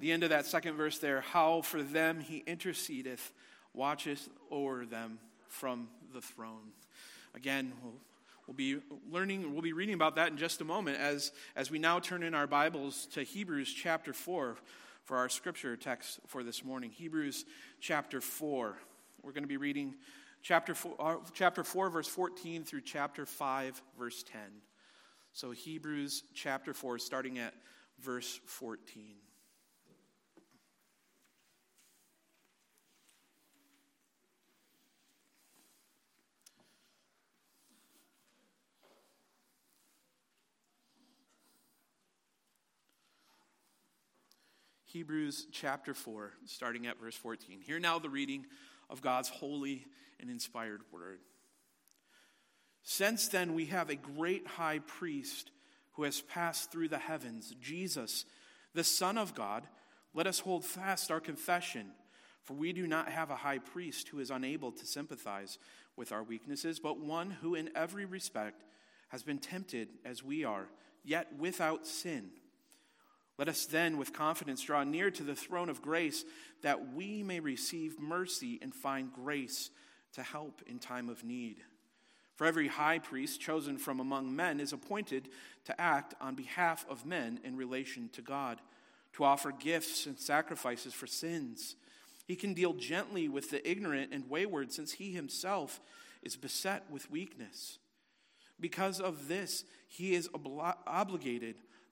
The end of that second verse there, how for them he intercedeth, watcheth over them from the throne. Again, we'll, we'll be learning, we'll be reading about that in just a moment as, as we now turn in our Bibles to Hebrews chapter 4 for our scripture text for this morning. Hebrews chapter 4. We're going to be reading chapter 4, uh, chapter 4, verse 14 through chapter 5, verse 10. So, Hebrews chapter 4, starting at verse 14. Hebrews chapter 4, starting at verse 14. Hear now the reading of God's holy and inspired word. Since then, we have a great high priest who has passed through the heavens, Jesus, the Son of God. Let us hold fast our confession, for we do not have a high priest who is unable to sympathize with our weaknesses, but one who, in every respect, has been tempted as we are, yet without sin. Let us then, with confidence, draw near to the throne of grace that we may receive mercy and find grace to help in time of need. For every high priest chosen from among men is appointed to act on behalf of men in relation to God, to offer gifts and sacrifices for sins. He can deal gently with the ignorant and wayward, since he himself is beset with weakness. Because of this, he is obli- obligated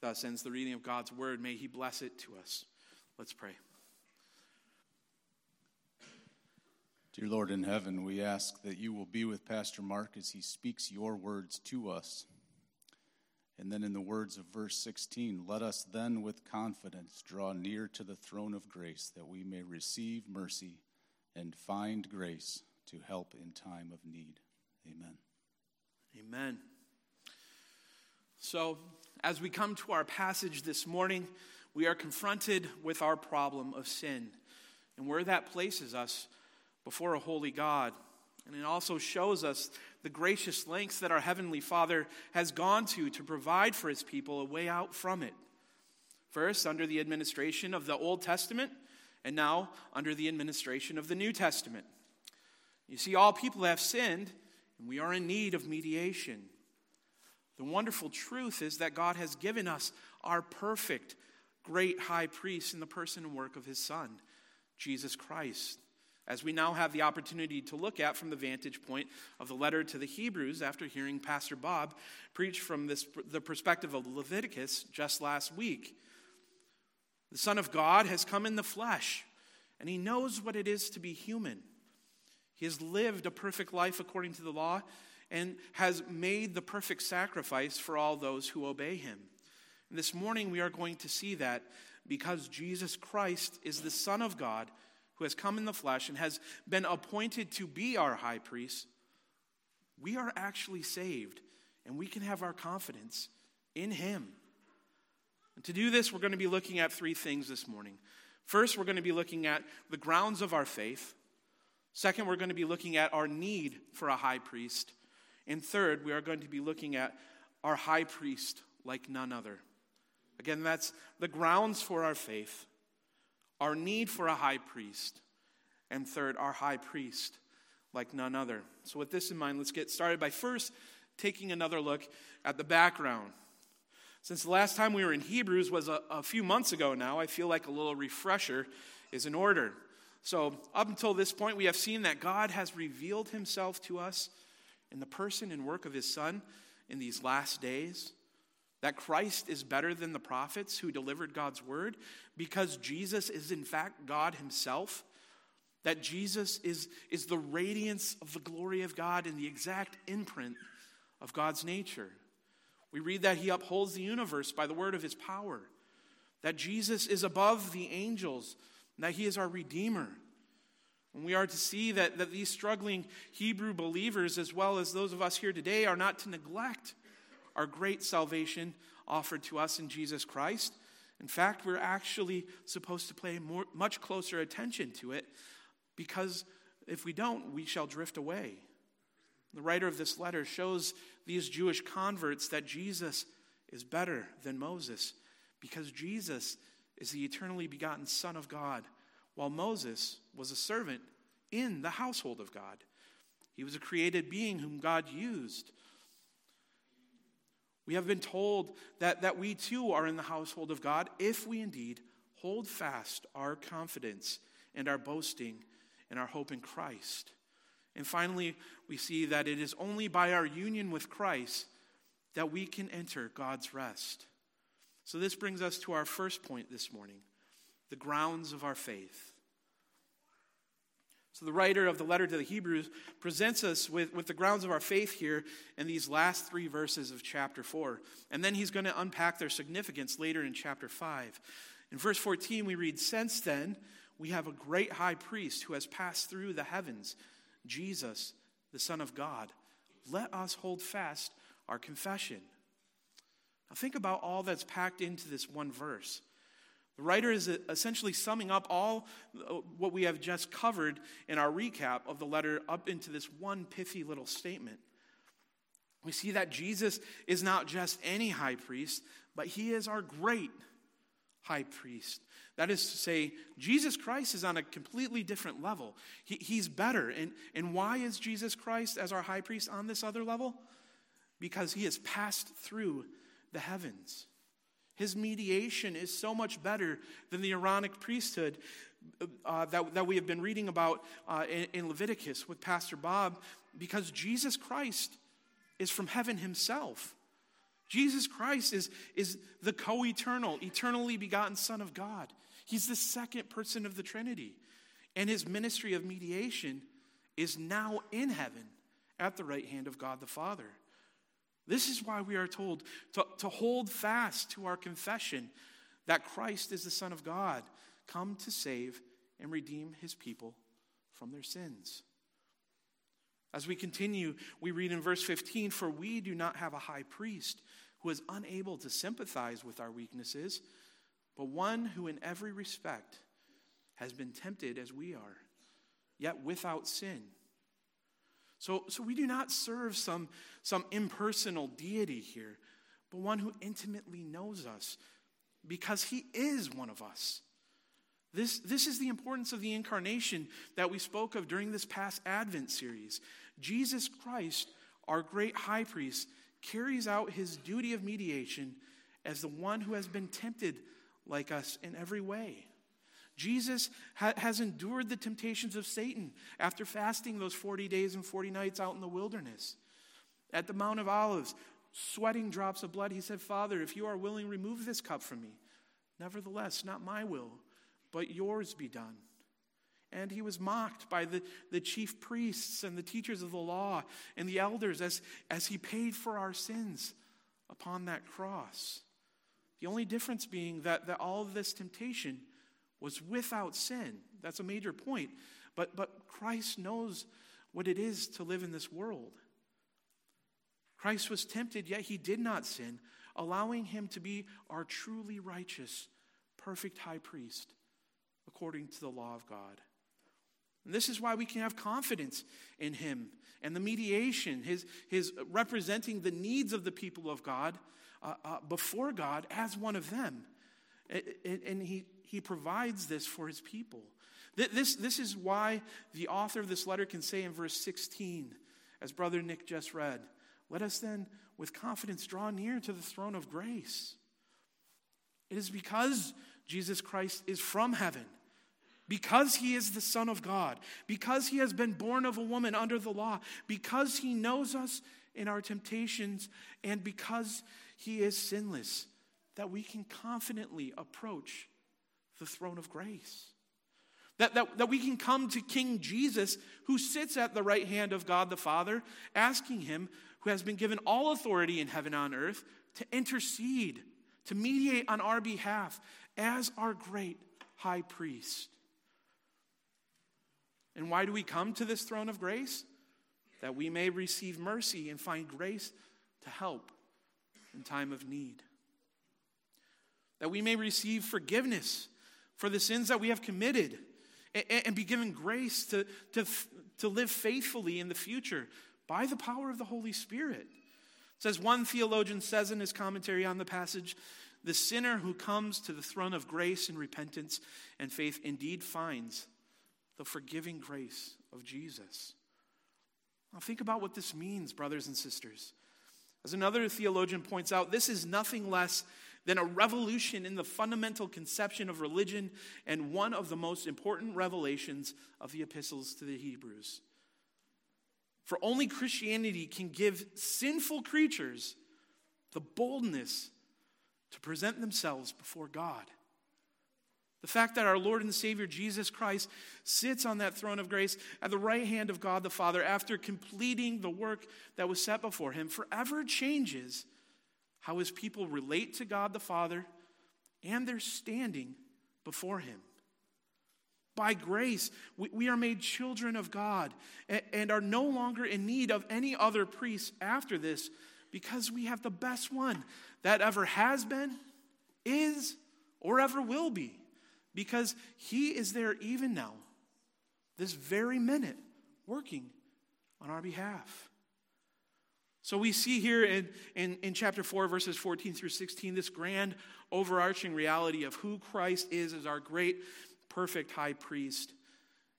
Thus ends the reading of God's word. May He bless it to us. Let's pray. Dear Lord in heaven, we ask that you will be with Pastor Mark as he speaks your words to us. And then in the words of verse 16, let us then with confidence draw near to the throne of grace that we may receive mercy and find grace to help in time of need. Amen. Amen. So, as we come to our passage this morning, we are confronted with our problem of sin and where that places us before a holy God. And it also shows us the gracious lengths that our Heavenly Father has gone to to provide for His people a way out from it. First, under the administration of the Old Testament, and now under the administration of the New Testament. You see, all people have sinned, and we are in need of mediation. The wonderful truth is that God has given us our perfect, great high priest in the person and work of his Son, Jesus Christ. As we now have the opportunity to look at from the vantage point of the letter to the Hebrews after hearing Pastor Bob preach from this, the perspective of Leviticus just last week. The Son of God has come in the flesh, and he knows what it is to be human. He has lived a perfect life according to the law and has made the perfect sacrifice for all those who obey him. And this morning we are going to see that because Jesus Christ is the Son of God who has come in the flesh and has been appointed to be our high priest, we are actually saved and we can have our confidence in him. And to do this, we're going to be looking at three things this morning. First, we're going to be looking at the grounds of our faith. Second, we're going to be looking at our need for a high priest. And third, we are going to be looking at our high priest like none other. Again, that's the grounds for our faith, our need for a high priest, and third, our high priest like none other. So, with this in mind, let's get started by first taking another look at the background. Since the last time we were in Hebrews was a, a few months ago now, I feel like a little refresher is in order. So, up until this point, we have seen that God has revealed himself to us in the person and work of his Son in these last days. That Christ is better than the prophets who delivered God's word because Jesus is, in fact, God himself. That Jesus is, is the radiance of the glory of God and the exact imprint of God's nature. We read that he upholds the universe by the word of his power, that Jesus is above the angels, that he is our Redeemer. And we are to see that, that these struggling Hebrew believers, as well as those of us here today, are not to neglect our great salvation offered to us in Jesus Christ. In fact, we're actually supposed to pay more, much closer attention to it because if we don't, we shall drift away. The writer of this letter shows these Jewish converts that Jesus is better than Moses because Jesus is the eternally begotten Son of God, while Moses was a servant in the household of God. He was a created being whom God used. We have been told that, that we too are in the household of God if we indeed hold fast our confidence and our boasting and our hope in Christ. And finally, we see that it is only by our union with Christ that we can enter God's rest. So, this brings us to our first point this morning the grounds of our faith. So, the writer of the letter to the Hebrews presents us with, with the grounds of our faith here in these last three verses of chapter 4. And then he's going to unpack their significance later in chapter 5. In verse 14, we read, Since then, we have a great high priest who has passed through the heavens Jesus, the Son of God. Let us hold fast our confession. Now, think about all that's packed into this one verse. The writer is essentially summing up all uh, what we have just covered in our recap of the letter up into this one pithy little statement. We see that Jesus is not just any high priest, but he is our great high priest. That is to say, Jesus Christ is on a completely different level. He, he's better. And, and why is Jesus Christ as our high priest on this other level? Because he has passed through the heavens. His mediation is so much better than the Aaronic priesthood uh, that, that we have been reading about uh, in, in Leviticus with Pastor Bob, because Jesus Christ is from heaven himself. Jesus Christ is, is the co eternal, eternally begotten Son of God. He's the second person of the Trinity. And his ministry of mediation is now in heaven at the right hand of God the Father. This is why we are told to, to hold fast to our confession that Christ is the Son of God, come to save and redeem his people from their sins. As we continue, we read in verse 15 For we do not have a high priest who is unable to sympathize with our weaknesses, but one who in every respect has been tempted as we are, yet without sin. So, so we do not serve some, some impersonal deity here, but one who intimately knows us because he is one of us. This, this is the importance of the incarnation that we spoke of during this past Advent series. Jesus Christ, our great high priest, carries out his duty of mediation as the one who has been tempted like us in every way. Jesus ha- has endured the temptations of Satan after fasting those 40 days and 40 nights out in the wilderness. At the Mount of Olives, sweating drops of blood, he said, Father, if you are willing, remove this cup from me. Nevertheless, not my will, but yours be done. And he was mocked by the, the chief priests and the teachers of the law and the elders as, as he paid for our sins upon that cross. The only difference being that, that all of this temptation was without sin. That's a major point. But, but Christ knows what it is to live in this world. Christ was tempted, yet he did not sin, allowing him to be our truly righteous, perfect high priest according to the law of God. And this is why we can have confidence in him and the mediation, his, his representing the needs of the people of God uh, uh, before God as one of them. And, he, he provides this for his people. This, this is why the author of this letter can say in verse 16, as Brother Nick just read, let us then with confidence draw near to the throne of grace It is because Jesus Christ is from heaven, because he is the Son of God, because he has been born of a woman under the law, because he knows us in our temptations, and because he is sinless, that we can confidently approach the throne of grace. That, that, that we can come to King Jesus, who sits at the right hand of God the Father, asking him, who has been given all authority in heaven and on earth, to intercede, to mediate on our behalf as our great high priest. And why do we come to this throne of grace? That we may receive mercy and find grace to help in time of need. That we may receive forgiveness for the sins that we have committed and, be given grace to, to, to live faithfully in the future by the power of the Holy Spirit. It says one theologian says in his commentary on the passage, the sinner who comes to the throne of grace in repentance and faith indeed finds the forgiving grace of Jesus. Now, think about what this means, brothers and sisters. As another theologian points out, this is nothing less than a revolution in the fundamental conception of religion and one of the most important revelations of the epistles to the Hebrews. For only Christianity can give sinful creatures the boldness to present themselves before God. The fact that our Lord and Savior Jesus Christ sits on that throne of grace at the right hand of God the Father after completing the work that was set before him forever changes how his people relate to God the Father and their standing before him. By grace, we, are made children of God and are no longer in need of any other priest after this because we have the best one that ever has been, is, or ever will be. Because he is there even now, this very minute, working on our behalf. So we see here in, in, in, chapter 4, verses 14 through 16, this grand overarching reality of who Christ is as our great, perfect high priest,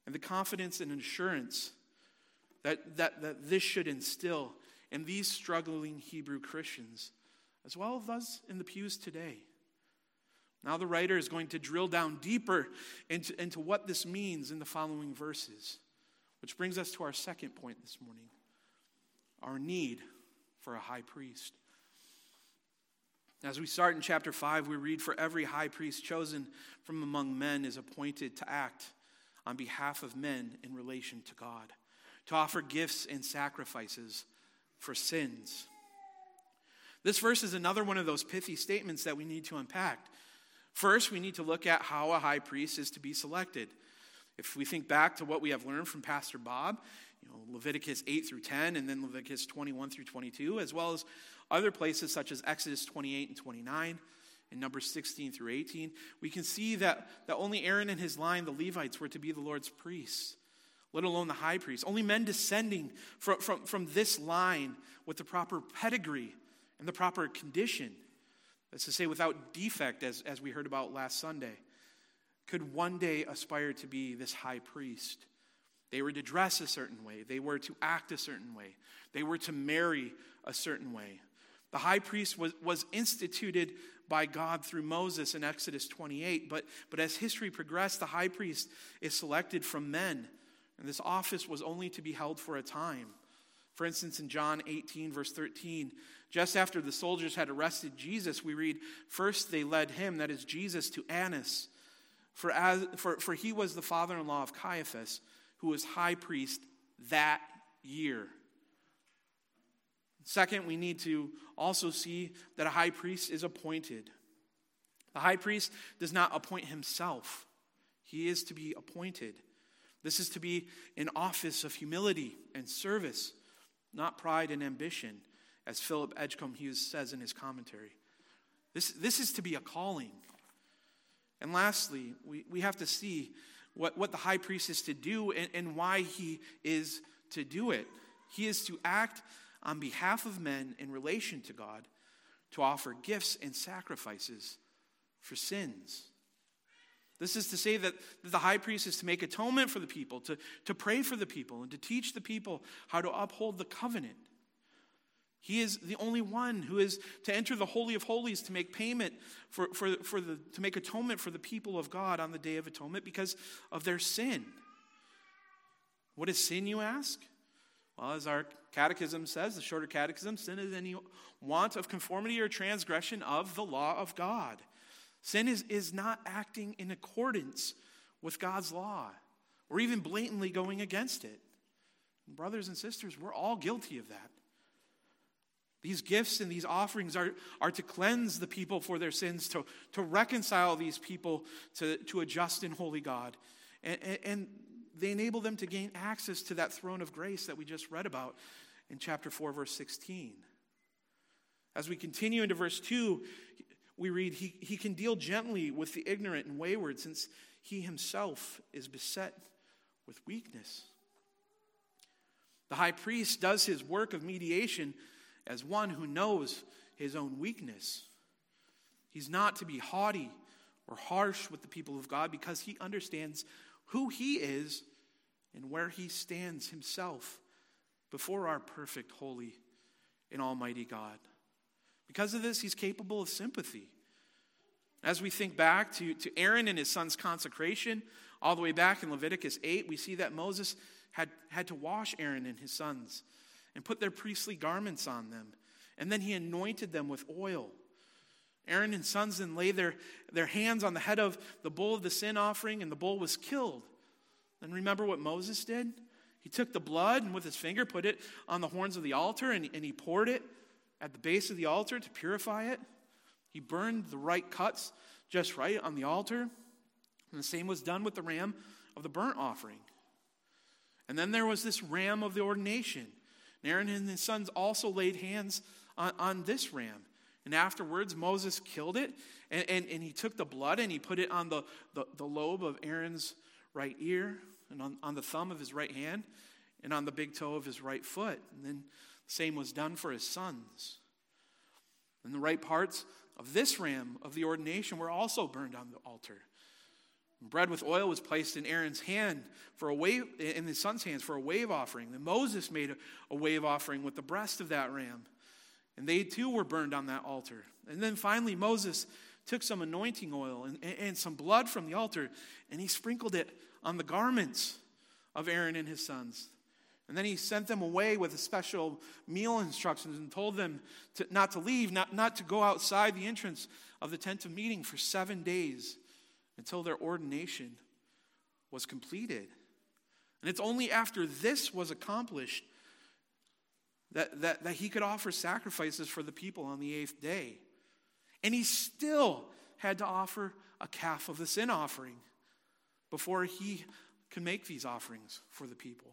and the confidence and assurance that, that, that this should instill in these struggling Hebrew Christians, as well as us in the pews today. Now, the writer is going to drill down deeper into, into what this means in the following verses, which brings us to our second point this morning our need for a high priest. As we start in chapter 5, we read, For every high priest chosen from among men is appointed to act on behalf of men in relation to God, to offer gifts and sacrifices for sins. This verse is another one of those pithy statements that we need to unpack. First, we need to look at how a high priest is to be selected. If we think back to what we have learned from Pastor Bob, you know, Leviticus 8 through 10, and then Leviticus 21 through 22, as well as other places such as Exodus 28 and 29 and Numbers 16 through 18, we can see that, that only Aaron and his line, the Levites, were to be the Lord's priests, let alone the high priest. Only men descending from, from, from this line with the proper pedigree and the proper condition, that's to say, without defect, as, as we heard about last Sunday, could one day aspire to be this high priest. They were to dress a certain way, they were to act a certain way, they were to marry a certain way. The high priest was, was instituted by God through Moses in Exodus 28, but, but as history progressed, the high priest is selected from men, and this office was only to be held for a time. For instance, in John 18, verse 13, just after the soldiers had arrested Jesus, we read, First they led him, that is Jesus, to Annas, for, as, for, for he was the father in law of Caiaphas who was high priest that year. Second, we need to also see that a high priest is appointed. The high priest does not appoint himself, he is to be appointed. This is to be an office of humility and service, not pride and ambition, as Philip Edgcumbe Hughes says in his commentary. This, this is to be a calling. And lastly, we, we have to see what, what the high priest is to do and, and why he is to do it. He is to act on behalf of men in relation to God, to offer gifts and sacrifices for sins. This is to say that the high priest is to make atonement for the people, to, to pray for the people, and to teach the people how to uphold the covenant. He is the only one who is to enter the Holy of Holies to make payment for, for, for the, to make atonement for the people of God on the Day of Atonement because of their sin. What is sin, you ask? Well, as our catechism says, the shorter catechism, sin is any want of conformity or transgression of the law of God. Sin is, is not acting in accordance with God's law or even blatantly going against it. Brothers and sisters, we're all guilty of that. These gifts and these offerings are, are to cleanse the people for their sins, to, to reconcile these people to, to a just and holy God. And, and they enable them to gain access to that throne of grace that we just read about in chapter 4, verse 16. As we continue into verse 2, we read, He, he can deal gently with the ignorant and wayward, since He Himself is beset with weakness. The high priest does his work of mediation as one who knows his own weakness. He's not to be haughty or harsh with the people of God because he understands who he is and where he stands himself before our perfect, holy, and almighty God. Because of this, he's capable of sympathy. As we think back to, to Aaron and his son's consecration, all the way back in Leviticus 8, we see that Moses had, had to wash Aaron and his sons and put their priestly garments on them. And then he anointed them with oil. Aaron and sons then lay their, their hands on the head of the bull of the sin offering, and the bull was killed. And remember what Moses did? He took the blood and with his finger put it on the horns of the altar, and, and he poured it at the base of the altar to purify it. He burned the right cuts just right on the altar. And the same was done with the ram of the burnt offering. And then there was this ram of the ordination. Aaron and his sons also laid hands on, on this ram. And afterwards, Moses killed it, and, and, and, he took the blood and he put it on the, the, the lobe of Aaron's right ear, and on, on the thumb of his right hand, and on the big toe of his right foot. And then the same was done for his sons. And the right parts of this ram of the ordination were also burned on the altar. Bread with oil was placed in Aaron's hand for a wave, in his son's hands for a wave offering. Then Moses made a, wave offering with the breast of that ram. And they too were burned on that altar. And then finally, Moses took some anointing oil and, and some blood from the altar and he sprinkled it on the garments of Aaron and his sons. And then he sent them away with a special meal instructions and told them to, not to leave, not, not to go outside the entrance of the tent of meeting for seven days until their ordination was completed. And it's only after this was accomplished that, that, that he could offer sacrifices for the people on the eighth day. And he still had to offer a calf of the sin offering before he could make these offerings for the people.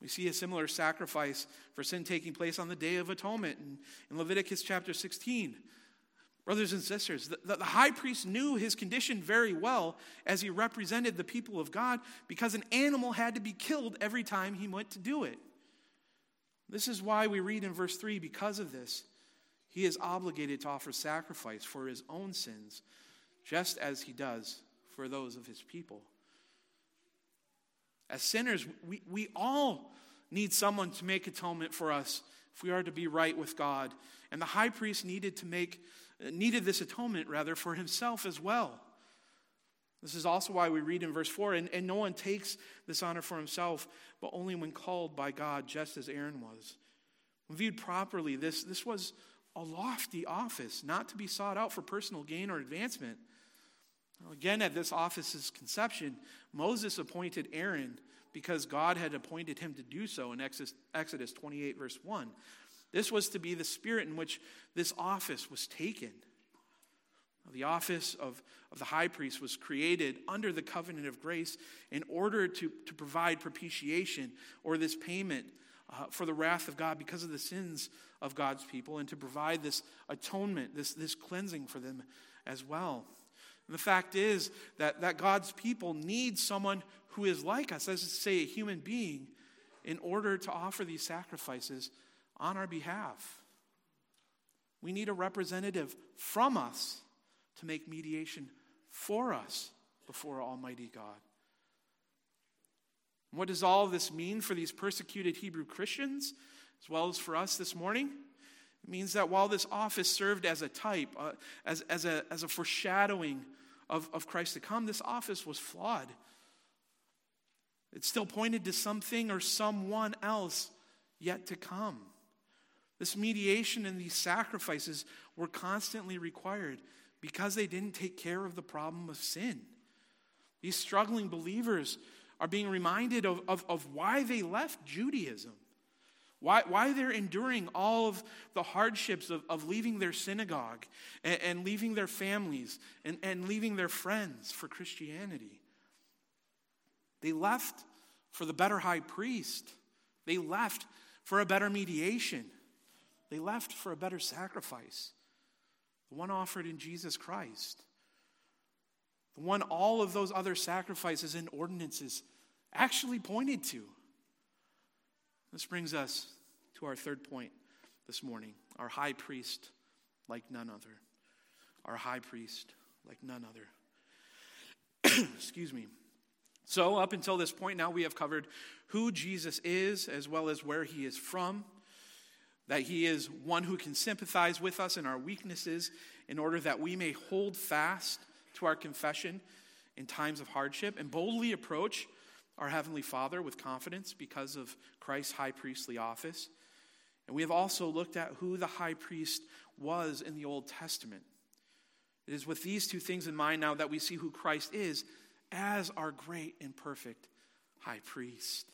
We see a similar sacrifice for sin taking place on the Day of Atonement in, in Leviticus chapter 16. Brothers and sisters, the, the, high priest knew his condition very well as he represented the people of God because an animal had to be killed every time he went to do it. This is why we read in verse 3 because of this, he is obligated to offer sacrifice for his own sins, just as he does for those of his people. As sinners, we, we all need someone to make atonement for us if we are to be right with God. And the high priest needed to make needed this atonement, rather, for himself as well. This is also why we read in verse 4 and, and no one takes this honor for himself, but only when called by God, just as Aaron was. When viewed properly, this, this was a lofty office, not to be sought out for personal gain or advancement. Again, at this office's conception, Moses appointed Aaron because God had appointed him to do so in Exodus 28, verse 1. This was to be the spirit in which this office was taken. The office of, of the high priest was created under the covenant of grace in order to, to provide propitiation or this payment uh, for the wrath of God because of the sins of God's people and to provide this atonement, this, this cleansing for them as well. And the fact is that, that God's people need someone who is like us, as to say, a human being, in order to offer these sacrifices on our behalf. We need a representative from us to make mediation for us before Almighty God. What does all this mean for these persecuted Hebrew Christians? as well as for us this morning. It means that while this office served as a type, uh, as, as, a, as a foreshadowing of, of Christ to come, this office was flawed. It still pointed to something or someone else yet to come. This mediation and these sacrifices were constantly required because they didn't take care of the problem of sin. These struggling believers are being reminded of, of, of why they left Judaism, why, why they're enduring all of the hardships of, of leaving their synagogue and, and leaving their families and, and leaving their friends for Christianity. They left for the better high priest, they left for a better mediation, they left for a better sacrifice, the one offered in Jesus Christ. The one all of those other sacrifices and ordinances actually pointed to. This brings us to our third point this morning our high priest like none other. Our high priest like none other. Excuse me. So, up until this point, now we have covered who Jesus is as well as where he is from, that he is one who can sympathize with us in our weaknesses in order that we may hold fast to our confession in times of hardship and boldly approach our Heavenly Father with confidence because of Christ's high priestly office. And we have also looked at who the high priest was in the Old Testament. It is with these two things in mind now that we see who Christ is as our great and perfect high priest.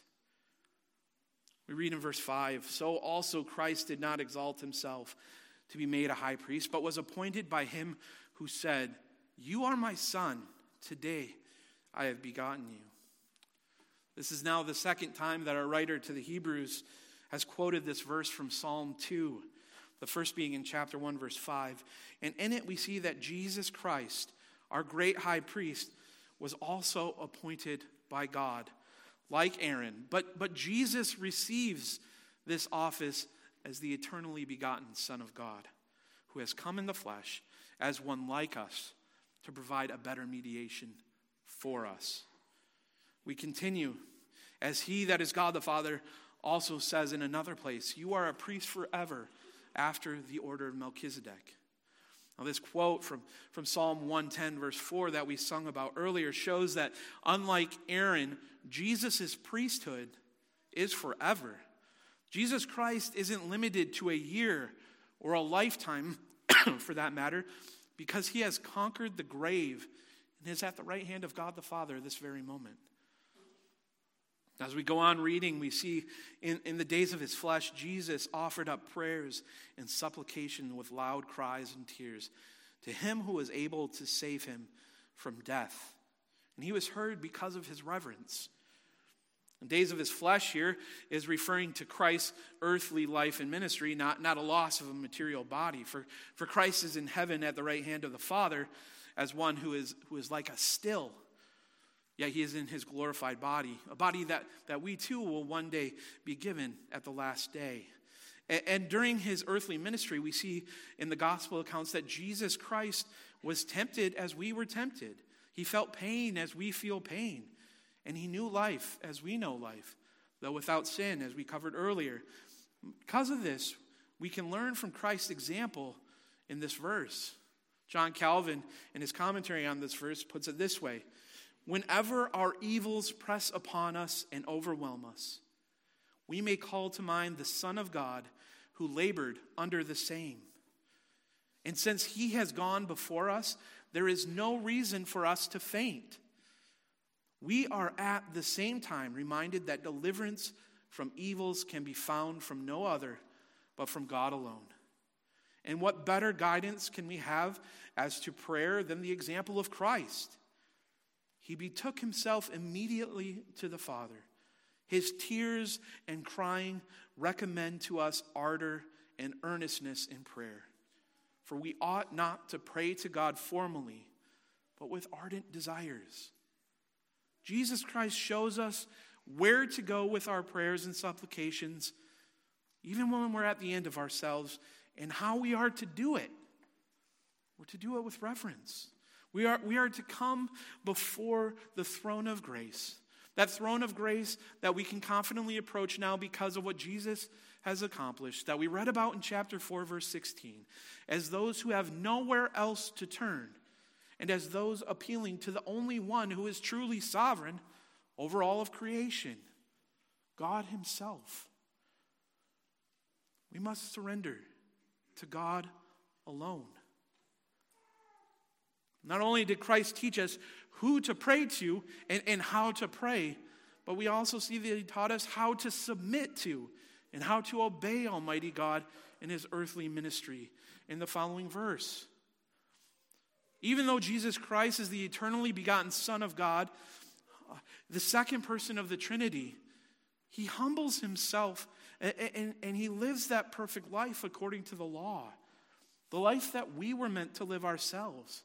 We read in verse 5 So also Christ did not exalt himself to be made a high priest, but was appointed by him who said, You are my son, today I have begotten you. This is now the second time that our writer to the Hebrews has quoted this verse from Psalm 2, the first being in chapter 1, verse 5. And in it we see that Jesus Christ, our great high priest, was also appointed by God, like Aaron. But, but Jesus receives this office as the eternally begotten Son of God, who has come in the flesh as one like us to provide a better mediation for us. We continue, as He that is God the Father also says in another place, You are a priest forever after the order of Melchizedek. Now, this quote from, from Psalm 110, verse 4, that we sung about earlier, shows that unlike Aaron, Jesus' priesthood is forever. Jesus Christ isn't limited to a year or a lifetime, for that matter, because he has conquered the grave and is at the right hand of God the Father this very moment. As we go on reading, we see in, in the days of his flesh, Jesus offered up prayers and supplication with loud cries and tears to him who was able to save him from death. And he was heard because of his reverence. The days of his flesh here is referring to Christ's earthly life and ministry, not, not a loss of a material body. For, for Christ is in heaven at the right hand of the Father as one who is, who is like a still Yet he is in his glorified body, a body that, that we too will one day be given at the last day. And, and during his earthly ministry, we see in the gospel accounts that Jesus Christ was tempted as we were tempted. He felt pain as we feel pain. And he knew life as we know life, though without sin, as we covered earlier. Because of this, we can learn from Christ's example in this verse. John Calvin, in his commentary on this verse, puts it this way Whenever our evils press upon us and overwhelm us, we may call to mind the Son of God who labored under the same. And since he has gone before us, there is no reason for us to faint. We are at the same time reminded that deliverance from evils can be found from no other but from God alone. And what better guidance can we have as to prayer than the example of Christ? He betook himself immediately to the Father. His tears and crying recommend to us ardor and earnestness in prayer. For we ought not to pray to God formally, but with ardent desires. Jesus Christ shows us where to go with our prayers and supplications, even when we're at the end of ourselves, and how we are to do it. We're to do it with reverence. We are, we are to come before the throne of grace, That throne of grace that we can confidently approach now because of what Jesus has accomplished, that we read about in chapter 4, verse 16, as those who have nowhere else to turn, and as those appealing to the only one who is truly sovereign over all of creation, God Himself. We must surrender to God alone. Not only did Christ teach us who to pray to and, and how to pray, but we also see that He taught us how to submit to and how to obey Almighty God in His earthly ministry in the following verse. Even though Jesus Christ is the eternally begotten Son of God, the second person of the Trinity, he humbles himself and, and, and, he lives that perfect life according to the law, the life that we were meant to live ourselves,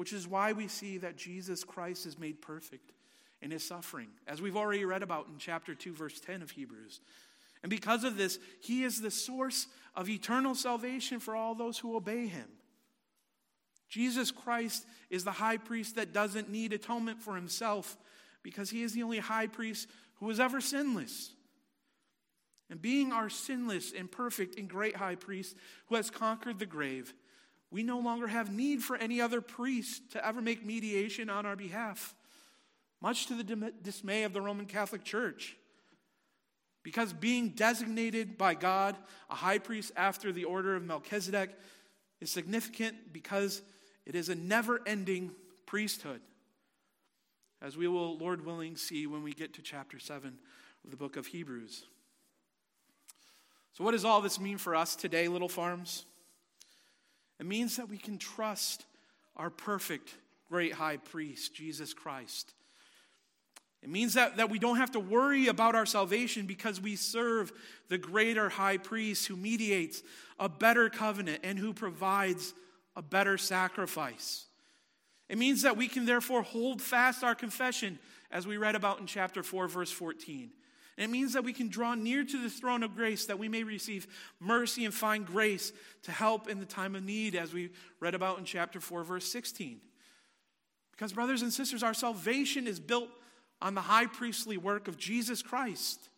which is why we see that Jesus Christ is made perfect in his suffering, as we've already read about in chapter 2, verse 10 of Hebrews. And because of this, he is the source of eternal salvation for all those who obey him. Jesus Christ is the high priest that doesn't need atonement for himself because he is the only high priest who was ever sinless. And being our sinless and perfect and great high priest who has conquered the grave, we no longer have need for any other priest to ever make mediation on our behalf, much to the dismay of the Roman Catholic Church. Because being designated by God a high priest after the order of Melchizedek is significant because it is a never ending priesthood, as we will, Lord willing, see when we get to chapter 7 of the book of Hebrews. So, what does all this mean for us today, Little Farms? It means that we can trust our perfect great high priest, Jesus Christ. It means that, that we don't have to worry about our salvation because we serve the greater high priest who mediates a better covenant and who provides a better sacrifice. It means that we can therefore hold fast our confession, as we read about in chapter 4, verse 14. And it means that we can draw near to the throne of grace that we may receive mercy and find grace to help in the time of need, as we read about in chapter 4, verse 16. Because, brothers and sisters, our salvation is built on the high priestly work of Jesus Christ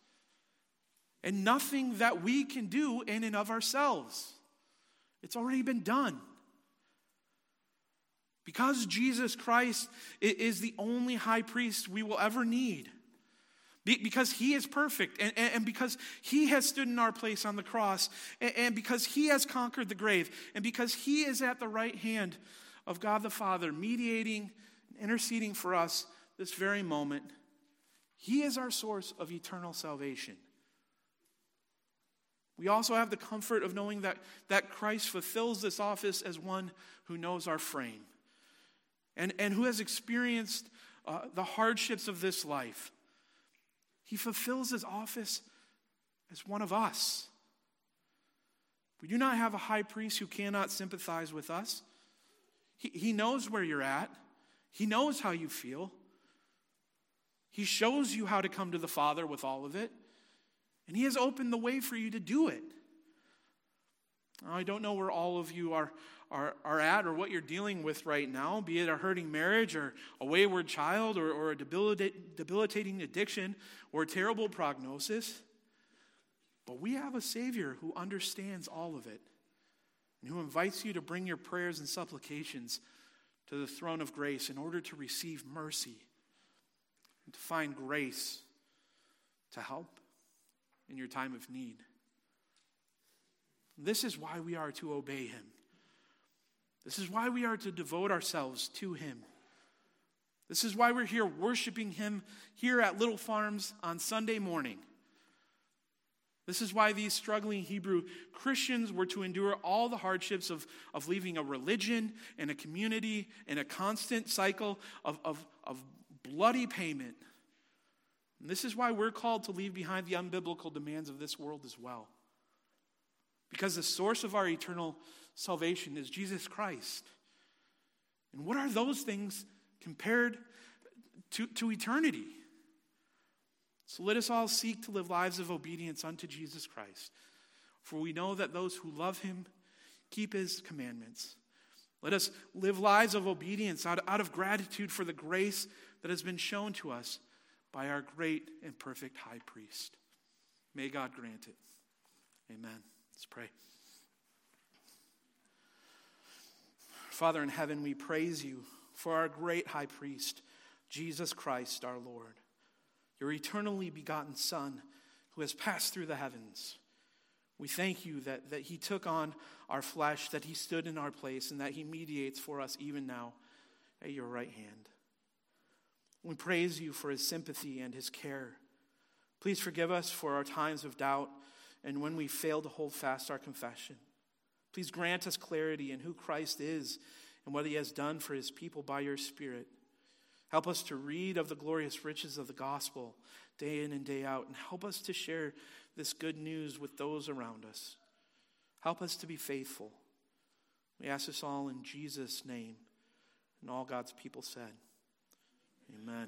and nothing that we can do in and of ourselves. It's already been done. Because Jesus Christ is the only high priest we will ever need. Because he is perfect, and, and, because he has stood in our place on the cross, and, because he has conquered the grave, and because he is at the right hand of God the Father, mediating, and interceding for us this very moment, he is our source of eternal salvation. We also have the comfort of knowing that, that Christ fulfills this office as one who knows our frame and, and who has experienced uh, the hardships of this life. He fulfills his office as one of us. We do not have a high priest who cannot sympathize with us. He, he knows where you're at, he knows how you feel. He shows you how to come to the Father with all of it, and he has opened the way for you to do it. I don't know where all of you are, are, are at or what you're dealing with right now, be it a hurting marriage or a wayward child or, or a debilitating addiction or a terrible prognosis. But we have a Savior who understands all of it and who invites you to bring your prayers and supplications to the throne of grace in order to receive mercy and to find grace to help in your time of need. This is why we are to obey him. This is why we are to devote ourselves to Him. This is why we're here worshiping Him here at Little Farms on Sunday morning. This is why these struggling Hebrew Christians were to endure all the hardships of, of leaving a religion and a community in a constant cycle of, of, of bloody payment. And this is why we're called to leave behind the unbiblical demands of this world as well. Because the source of our eternal salvation is Jesus Christ. And what are those things compared to, to eternity? So let us all seek to live lives of obedience unto Jesus Christ. For we know that those who love him keep his commandments. Let us live lives of obedience out, out of gratitude for the grace that has been shown to us by our great and perfect high priest. May God grant it. Amen. Let's pray. Father in heaven, we praise you for our great high priest, Jesus Christ our Lord, your eternally begotten Son who has passed through the heavens. We thank you that, that he took on our flesh, that he stood in our place, and that he mediates for us even now at your right hand. We praise you for his sympathy and his care. Please forgive us for our times of doubt and when we fail to hold fast our confession. Please grant us clarity in who Christ is and what he has done for his people by your Spirit. Help us to read of the glorious riches of the gospel day in and day out, and help us to share this good news with those around us. Help us to be faithful. We ask this all in Jesus' name. And all God's people said, Amen.